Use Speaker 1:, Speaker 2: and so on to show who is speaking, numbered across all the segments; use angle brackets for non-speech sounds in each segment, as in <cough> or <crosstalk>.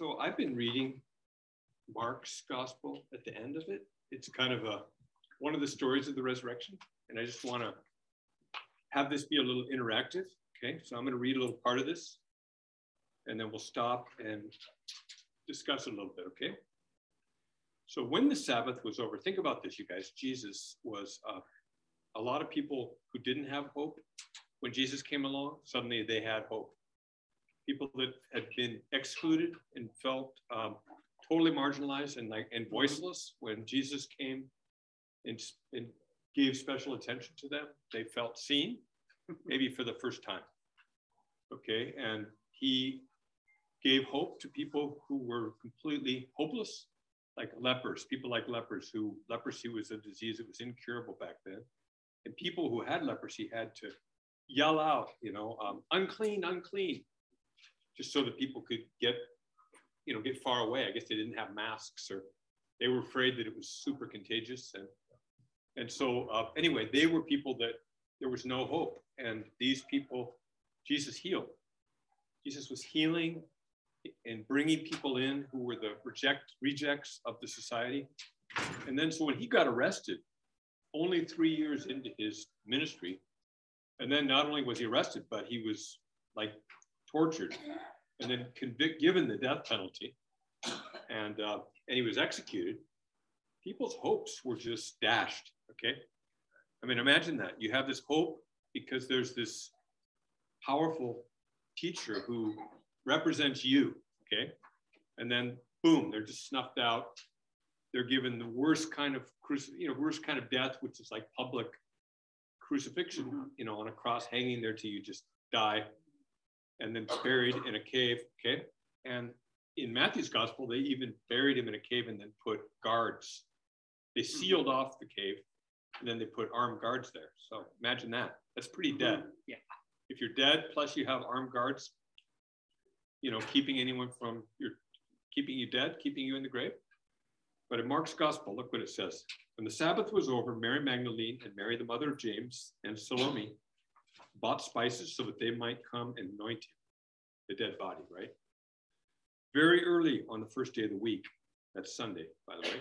Speaker 1: So I've been reading Mark's gospel at the end of it. It's kind of a one of the stories of the resurrection, and I just want to have this be a little interactive. Okay, so I'm going to read a little part of this, and then we'll stop and discuss a little bit. Okay. So when the Sabbath was over, think about this, you guys. Jesus was uh, a lot of people who didn't have hope. When Jesus came along, suddenly they had hope. People that had been excluded and felt um, totally marginalized and like and voiceless when Jesus came and, and gave special attention to them. They felt seen, maybe for the first time. Okay, and he gave hope to people who were completely hopeless, like lepers, people like lepers who leprosy was a disease that was incurable back then. And people who had leprosy had to yell out, you know, um, unclean, unclean, just so that people could get, you know, get far away. I guess they didn't have masks or they were afraid that it was super contagious. And, and so, uh, anyway, they were people that there was no hope. And these people, Jesus healed. Jesus was healing and bringing people in who were the reject, rejects of the society. And then, so when he got arrested, only three years into his ministry, and then not only was he arrested, but he was like tortured and then convict, given the death penalty, and uh, and he was executed. People's hopes were just dashed. Okay, I mean, imagine that you have this hope because there's this powerful teacher who represents you. Okay, and then boom, they're just snuffed out. They're given the worst kind of cruci- you know worst kind of death, which is like public crucifixion, you know, on a cross hanging there till you just die and then buried in a cave. Okay. And in Matthew's gospel, they even buried him in a cave and then put guards. They hmm. sealed off the cave and then they put armed guards there. So imagine that. That's pretty hmm. dead.
Speaker 2: Yeah.
Speaker 1: If you're dead, plus you have armed guards, you know, keeping anyone from your keeping you dead, keeping you in the grave. But in Mark's gospel, look what it says. When the Sabbath was over, Mary Magdalene and Mary, the mother of James, and Salome bought spices so that they might come and anoint him, the dead body, right? Very early on the first day of the week, that's Sunday, by the way,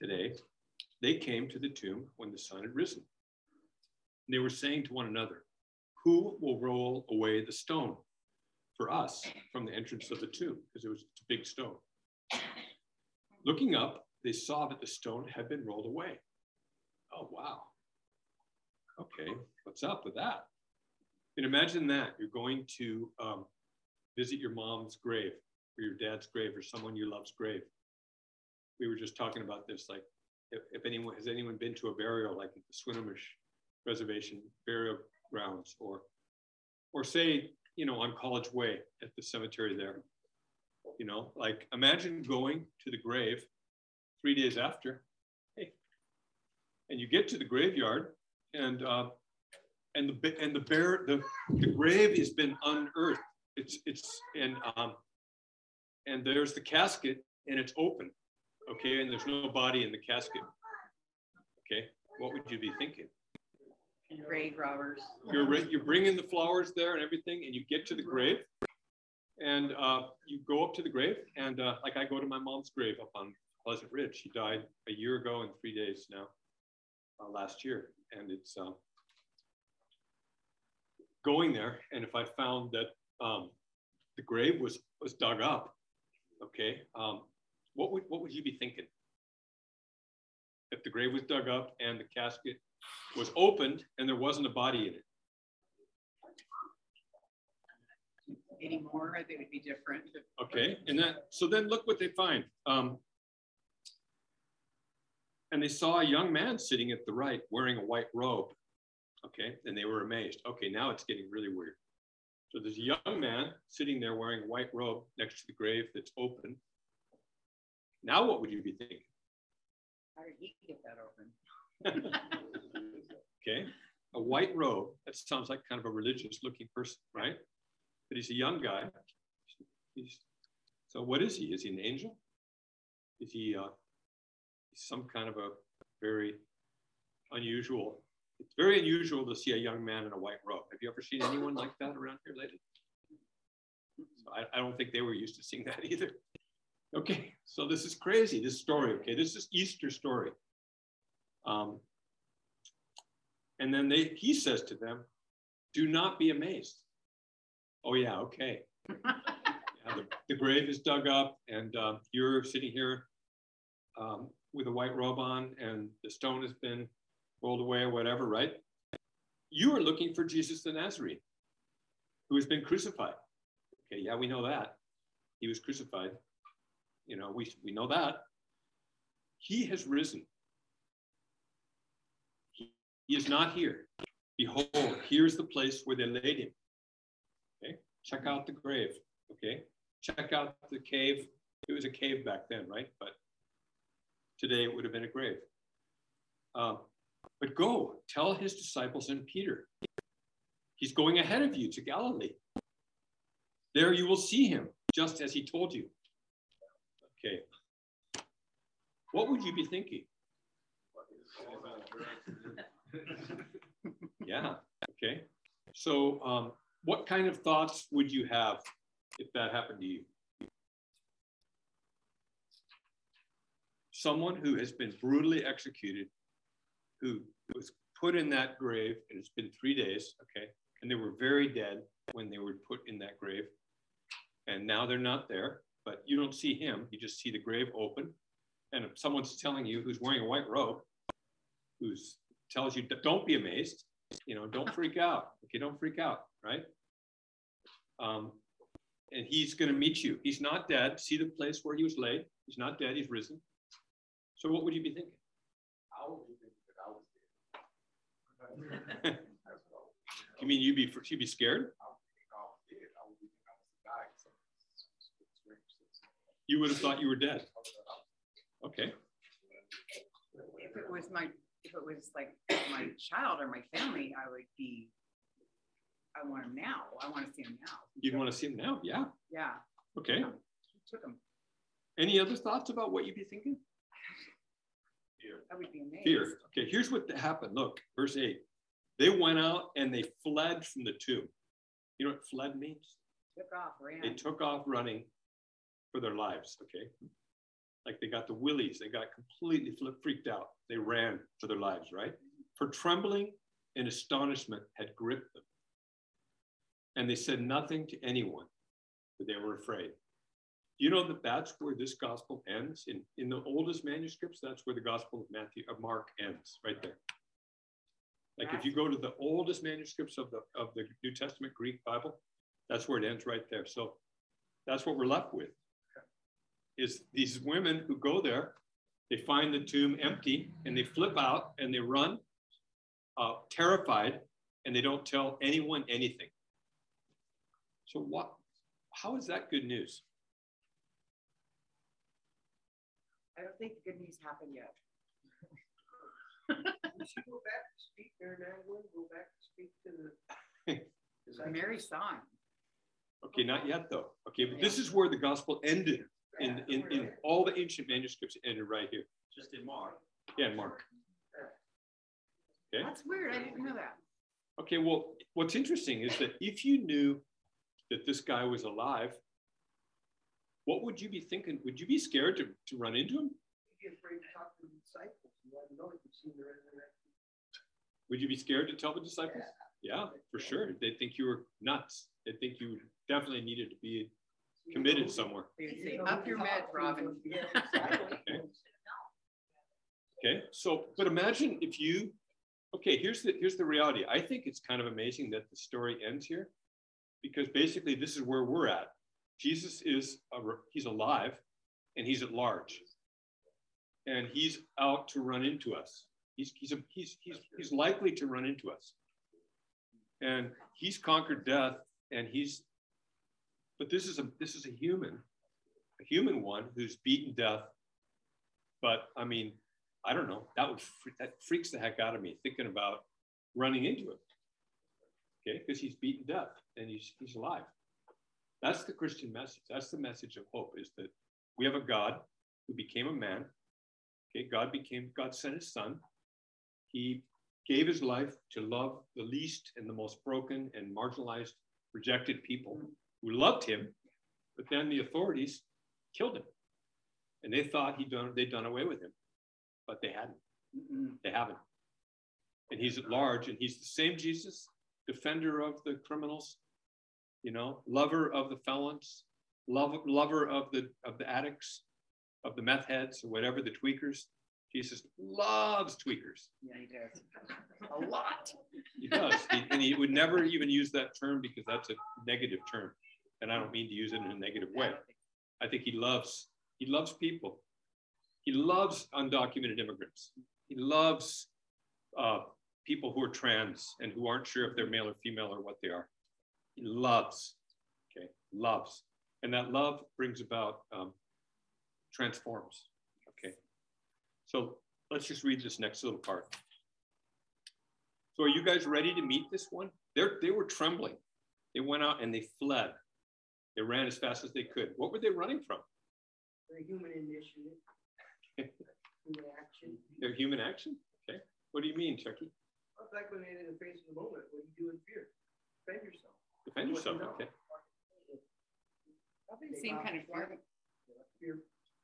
Speaker 1: today, they came to the tomb when the sun had risen. And they were saying to one another, Who will roll away the stone for us from the entrance of the tomb? Because it was a big stone. Looking up, they saw that the stone had been rolled away. Oh, wow. Okay, what's up with that? And imagine that you're going to um, visit your mom's grave or your dad's grave or someone you love's grave. We were just talking about this, like if, if anyone has anyone been to a burial like the Swinomish Reservation burial grounds, or or say you know on College Way at the cemetery there. You know, like imagine going to the grave three days after, hey, and you get to the graveyard and uh, and the and the bear the, the grave has been unearthed. It's it's and um and there's the casket and it's open, okay, and there's no body in the casket. Okay, what would you be thinking?
Speaker 2: Grave robbers.
Speaker 1: You're you're bringing the flowers there and everything, and you get to the grave, and uh, you go up to the grave, and uh, like I go to my mom's grave up on Pleasant Ridge. She died a year ago in three days now, uh, last year, and it's um, going there, and if I found that um, the grave was was dug up, okay, um, what would what would you be thinking? If the grave was dug up and the casket was opened and there wasn't a body in it.
Speaker 2: Anymore, I think would be different.
Speaker 1: Okay, and that so then look what they find. Um, and they saw a young man sitting at the right wearing a white robe Okay, and they were amazed. Okay, now it's getting really weird. So there's a young man sitting there wearing a white robe next to the grave that's open. Now, what would you be thinking?
Speaker 2: How did he get that open? <laughs>
Speaker 1: okay, a white robe. That sounds like kind of a religious looking person, right? But he's a young guy. He's, so, what is he? Is he an angel? Is he uh, some kind of a very unusual it's very unusual to see a young man in a white robe. Have you ever seen anyone like that around here lately? So I, I don't think they were used to seeing that either. Okay, so this is crazy, this story. Okay, this is Easter story. Um, and then they, he says to them, do not be amazed. Oh yeah, okay. <laughs> yeah, the, the, grave is dug up and uh, you're sitting here um, with a white robe on and the stone has been rolled away or whatever, right? You are looking for Jesus the Nazarene who has been crucified. Okay, yeah, we know that. He was crucified. You know, we, we know that. He has risen. He, he is not here. Behold, here's the place where they laid him. Okay, check out the grave. Okay, check out the cave. It was a cave back then, right? But today it would have been a grave. Um, but go tell his disciples and Peter, he's going ahead of you to Galilee. There you will see him, just as he told you. Okay. What would you be thinking? <laughs> yeah. Okay. So, um, what kind of thoughts would you have if that happened to you? Someone who has been brutally executed, who was put in that grave, and it's been three days, okay, and they were very dead when they were put in that grave, and now they're not there, but you don't see him, you just see the grave open, and if someone's telling you who's wearing a white robe, who's tells you don't be amazed, you know, don't freak out. Okay, don't freak out, right? Um, and he's going to meet you. He's not dead. See the place where he was laid. He's not dead. He's risen. So what would you be thinking? I would be thinking that I was dead. <laughs> you mean you'd be you'd be scared? You would have thought you were dead. Okay.
Speaker 2: If it was my if it was like my child or my family, I would be, I want him now. I want to see him now.
Speaker 1: You'd want to see him now? Yeah.
Speaker 2: Yeah.
Speaker 1: Okay. Yeah.
Speaker 2: Took him.
Speaker 1: Any other thoughts about what you'd be thinking?
Speaker 2: Fear. I would be amazed.
Speaker 1: Fear. Okay, here's what happened. Look, verse 8. They went out and they fled from the tomb. You know what fled means?
Speaker 2: Took off, ran.
Speaker 1: They took off running for their lives. Okay like they got the willies, they got completely freaked out. They ran for their lives, right? For trembling and astonishment had gripped them. And they said nothing to anyone, but they were afraid. You know that that's where this gospel ends? In, in the oldest manuscripts, that's where the gospel of Matthew of Mark ends, right there. Like if you go to the oldest manuscripts of the of the New Testament Greek Bible, that's where it ends right there. So that's what we're left with is these women who go there, they find the tomb empty and they flip out and they run uh, terrified and they don't tell anyone anything. So what, how is that good news?
Speaker 2: I don't think the good news happened yet. <laughs>
Speaker 3: she go back to speak there now? Go back to speak to the. <laughs>
Speaker 2: Mary saw him.
Speaker 1: Okay, not yet though. Okay, but this is where the gospel ended in, in, in all the ancient manuscripts ended right here.
Speaker 3: Just in Mark.
Speaker 1: Yeah, in Mark.
Speaker 2: Okay. That's weird. I didn't know that.
Speaker 1: Okay, well, what's interesting is that if you knew that this guy was alive, what would you be thinking? Would you be scared to, to run into him?
Speaker 3: You'd Be afraid to talk to the disciples. You know you've seen the resurrection.
Speaker 1: Would you be scared to tell the disciples? Yeah, yeah for sure. They'd think you were nuts. They'd think you definitely needed to be committed somewhere.
Speaker 2: Up your med, Robin. <laughs>
Speaker 1: okay. okay, so, but imagine if you, okay, here's the, here's the reality. I think it's kind of amazing that the story ends here because basically this is where we're at. Jesus is, a, he's alive and he's at large and he's out to run into us. He's, he's, a, he's, he's, he's likely to run into us. And he's conquered death and he's but this is a this is a human, a human one who's beaten death. But I mean, I don't know. That would that freaks the heck out of me thinking about running into him. Okay, because he's beaten death and he's he's alive. That's the Christian message. That's the message of hope. Is that we have a God who became a man. Okay, God became God sent His Son. He gave His life to love the least and the most broken and marginalized, rejected people who loved him, but then the authorities killed him. And they thought he'd done, they'd done away with him, but they hadn't.
Speaker 2: Mm-mm.
Speaker 1: They haven't. And he's at large, and he's the same Jesus, defender of the criminals, you know, lover of the felons, love, lover of the of the addicts, of the meth heads, or whatever, the tweakers. Jesus loves tweakers.
Speaker 2: Yeah, he does. A lot.
Speaker 1: He does. He- and he would never even use that term because that's a negative term. And I don't mean to use it in a negative way. I think he loves, he loves people. He loves undocumented immigrants. He loves uh, people who are trans and who aren't sure if they're male or female or what they are. He loves, okay, loves. And that love brings about, um, transforms, okay. So let's just read this next little part. So are you guys ready to meet this one? They're, they were trembling. They went out and they fled. They ran as fast as they could. What were they running from?
Speaker 3: The human initiative. <laughs> Human action.
Speaker 1: Their human action? Okay. What do you mean, Chucky?
Speaker 3: Well, like when they're in the face of the moment, what do you do in fear? Defend yourself.
Speaker 1: Defend yourself. Okay.
Speaker 2: Same kind of fear.
Speaker 3: Fear,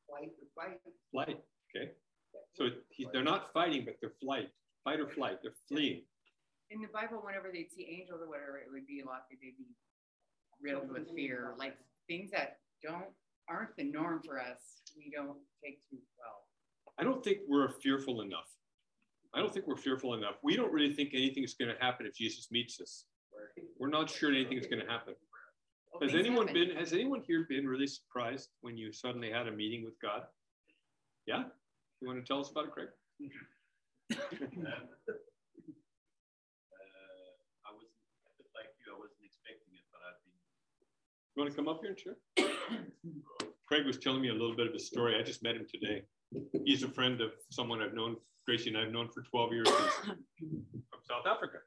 Speaker 3: flight, or.
Speaker 1: Flight. Okay. So he, they're not fighting, but they're flight, fight or flight. They're fleeing.
Speaker 2: In the Bible, whenever they'd see angels or whatever, it would be a lot, they'd be riddled with fear, like things that don't, aren't the norm for us, we don't take too well.
Speaker 1: I don't think we're fearful enough. I don't think we're fearful enough. We don't really think anything's going to happen if Jesus meets us. We're not sure anything's going to happen.
Speaker 2: Well,
Speaker 1: Has anyone
Speaker 2: happen.
Speaker 1: been, has anyone here been really surprised when you suddenly had a meeting with God? Yeah? You want to tell us about it, Craig? <laughs>
Speaker 4: Uh, I wasn't, a bit like you, I wasn't expecting it, but I've been,
Speaker 1: You want to come up here and share? Craig was telling me a little bit of a story. I just met him today. He's a friend of someone I've known, Gracie and I've known for 12 years He's <coughs> from South Africa.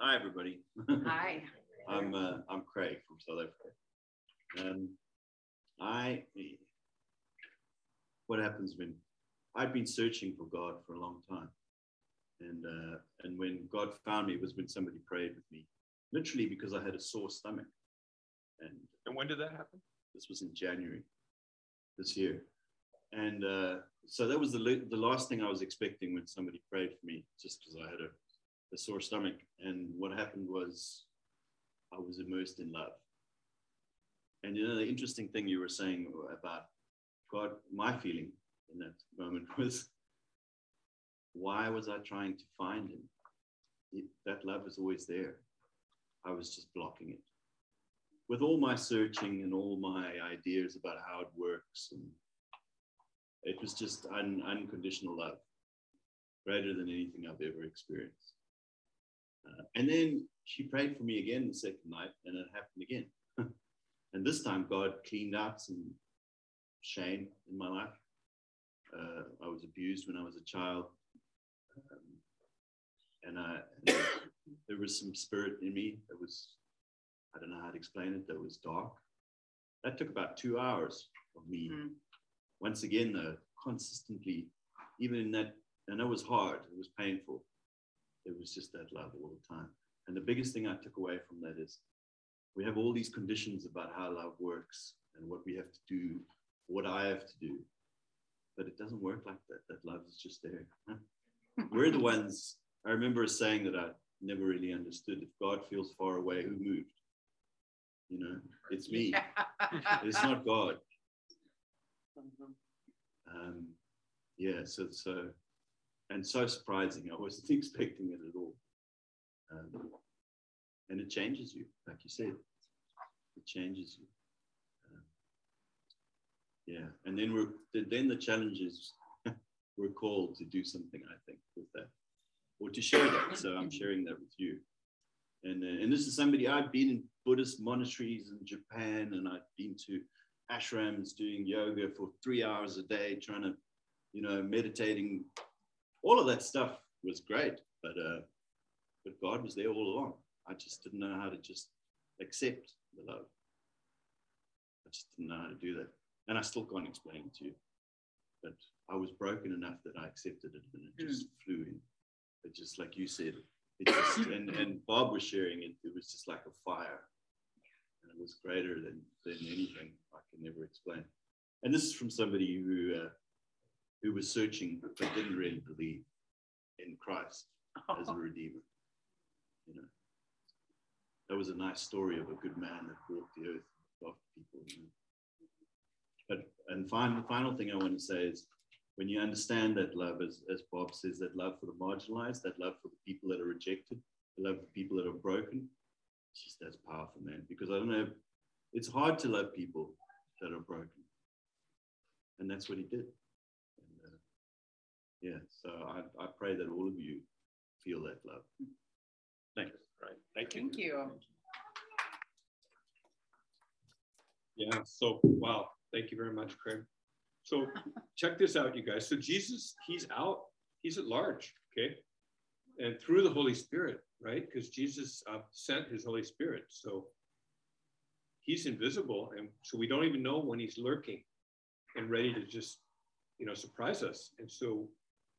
Speaker 4: Hi, everybody.
Speaker 2: Hi. <laughs>
Speaker 4: I'm, uh, I'm Craig from South Africa. and I, what happens when, I've been searching for God for a long time. And, uh, and when God found me was when somebody prayed with me, literally because I had a sore stomach. And
Speaker 1: And when did that happen?
Speaker 4: This was in January this year. And uh, so that was the, the last thing I was expecting when somebody prayed for me, just because I had a, a sore stomach. And what happened was I was immersed in love. And you know, the interesting thing you were saying about God, my feeling in that moment <laughs> was why was I trying to find him? It, that love is always there. I was just blocking it with all my searching and all my ideas about how it works and it was just un, unconditional love greater than anything i've ever experienced uh, and then she prayed for me again the second night and it happened again <laughs> and this time god cleaned out some shame in my life uh, i was abused when i was a child um, and, I, and there was some spirit in me that was I don't know how to explain it, that was dark. That took about two hours of me.
Speaker 2: Mhm.
Speaker 4: Once again, though, consistently, even in that, and it was hard, it was painful. It was just that love all the time. And the biggest thing I took away from that is we have all these conditions about how love works and what we have to do, what I have to do. But it doesn't work like that. That love is just there. <laughs> We're the ones, I remember a saying that I never really understood. If God feels far away, who moved? You know, it's me. <laughs> It's not God. Um, yeah, so so and so surprising. I wasn't <laughs> expecting it at all. Um, and it changes you, like you said. It changes you. Um, yeah, and then we're then the challenge is <laughs> we're called to do something. I think with that, or to share that. So I'm sharing that with you. And uh, and this is somebody I've been in Buddhist monasteries in Japan, and I've been to ashrams doing yoga for three hours a day, trying to, you know, meditating. All of that stuff was great, but uh, but God was there all along. I just didn't know how to just accept the love. I just didn't know how to do that, and I still can't explain it to you. But I was broken enough that I accepted it, and it just flew in. It just like you said, it just <coughs> and and Bob was sharing it. It was just like a fire. and it was greater than, than anything I can ever explain. And this is from somebody who uh, who was searching but didn't really believe in Christ as a <laughs> redeemer. You know, that was a nice story of a good man that walked the earth after people. You know? But and final, the final thing I want to say is when you understand that love, as, as Bob says, that love for the marginalized, that love for the people that are rejected, the love for people that are broken, it's just that's powerful, man. Because I don't know, it's hard to love people that are broken. And that's what he did. And, yeah, so I, I pray that all of you feel that love. Thanks.
Speaker 1: Right. Thank you.
Speaker 2: Thank you.
Speaker 1: Yeah. So, wow. Thank you very much, Craig. So, <laughs> check this out, you guys. So, Jesus, he's out, he's at large, okay? And through the Holy Spirit, right? Because Jesus uh, sent his Holy Spirit. So, he's invisible. And so, we don't even know when he's lurking and ready to just, you know, surprise us. And so,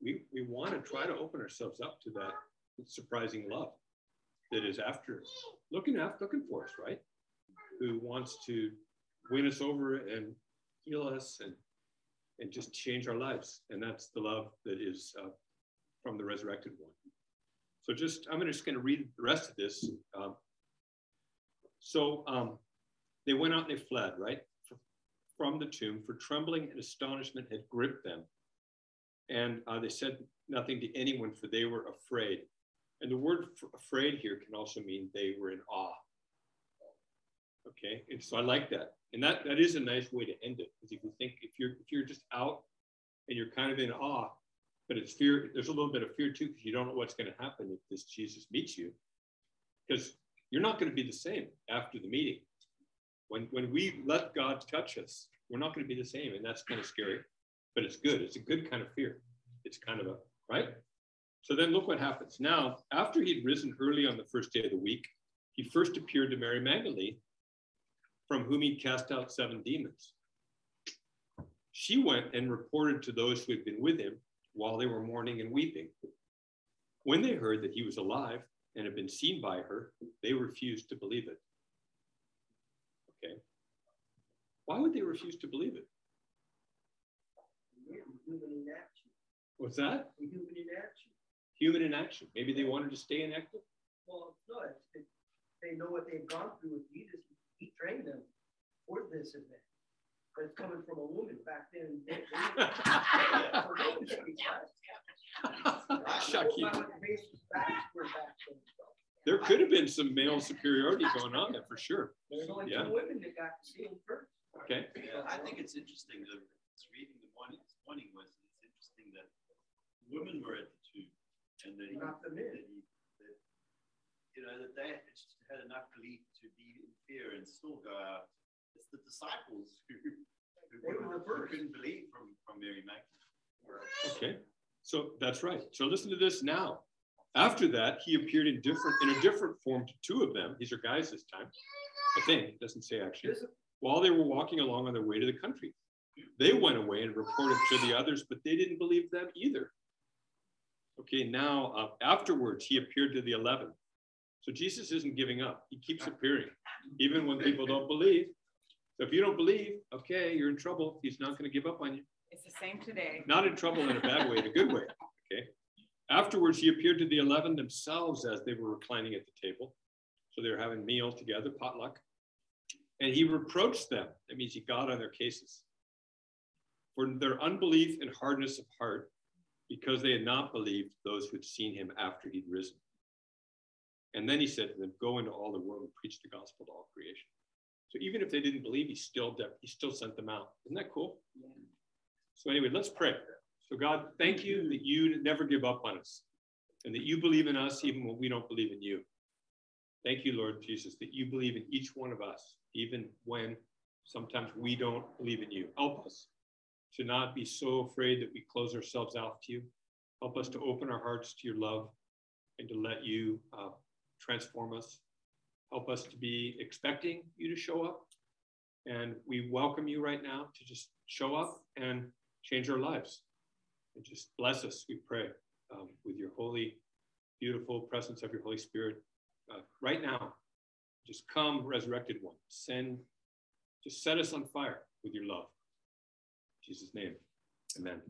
Speaker 1: we, we want to try to open ourselves up to that surprising love that is after looking after looking for us, right? Who wants to win us over and heal us and and just change our lives. And that's the love that is uh, from the resurrected one. So just I'm just going to read the rest of this. Um, so um, they went out and they fled, right, from the tomb, for trembling and astonishment had gripped them. And uh, they said nothing to anyone, for they were afraid. And the word afraid here can also mean they were in awe. Okay, and so I like that, and that that is a nice way to end it. Because if you think if you're if you're just out and you're kind of in awe, but it's fear. There's a little bit of fear too because you don't know what's going to happen if this Jesus meets you, because you're not going to be the same after the meeting. When when we let God touch us, we're not going to be the same, and that's kind of scary, but it's good. It's a good kind of fear. It's kind of a right. So then look what happens. Now, after he'd risen early on the first day of the week, he first appeared to Mary Magdalene, from whom he'd cast out seven demons. She went and reported to those who had been with him while they were mourning and weeping. When they heard that he was alive and had been seen by her, they refused to believe it. Okay. Why would they refuse to believe it? What's that?
Speaker 3: Human in action.
Speaker 1: Human in action. Maybe they wanted to stay inactive.
Speaker 3: Well, no, it's, it, they know what they've gone through with Jesus. He trained them for this event. But it's coming from a woman back then. They, <laughs>
Speaker 1: Shucky. There could have been some male superiority going on there for sure.
Speaker 3: There's only
Speaker 1: Yeah.
Speaker 3: two women that got to see him first.
Speaker 1: Okay.
Speaker 4: Yeah, I think it's interesting. The it's reading the morning, this morning was it's interesting that women were at the tomb and that he,
Speaker 3: Not the men.
Speaker 4: that he that, you know that they had just had enough belief to be in fear and still go out. It's the disciples who, who,
Speaker 3: They were the
Speaker 4: who couldn't believe from from Mary Magdalene.
Speaker 1: Okay. So that's right. So listen to this now. After that, he appeared in different in a different form to two of them. These are guys this time. I think it doesn't say actually. While they were walking along on their way to the country, they went away and reported to the others, but they didn't believe them either. Okay. Now uh, afterwards, he appeared to the eleven. So Jesus isn't giving up. He keeps appearing, even when people don't believe. So if you don't believe, okay, you're in trouble. He's not going to give up on you.
Speaker 2: It's the same today.
Speaker 1: Not in trouble in a bad way, in a good way. Okay. Afterwards, he appeared to the 11 themselves as they were reclining at the table. So they were having meal together, potluck. And he reproached them. That means he got on their cases for their unbelief and hardness of heart because they had not believed those who had seen him after he'd risen. And then he said to them, Go into all the world and preach the gospel to all creation. So even if they didn't believe, he still, he still sent them out. Isn't that cool?
Speaker 2: Yeah.
Speaker 1: So anyway, let's pray. So God, thank you that you never give up on us and that you believe in us even when we don't believe in you. Thank you, Lord Jesus, that you believe in each one of us, even when sometimes we don't believe in you. Help us to not be so afraid that we close ourselves off to you. Help us to open our hearts to your love and to let you uh, transform us. Help us to be expecting you to show up. And we welcome you right now to just show up and change our lives. And just bless us, we pray, um, with your holy, beautiful presence of your Holy Spirit uh, right now Just come, resurrected one. Send, just set us on fire with your love. Jesus' name, amen.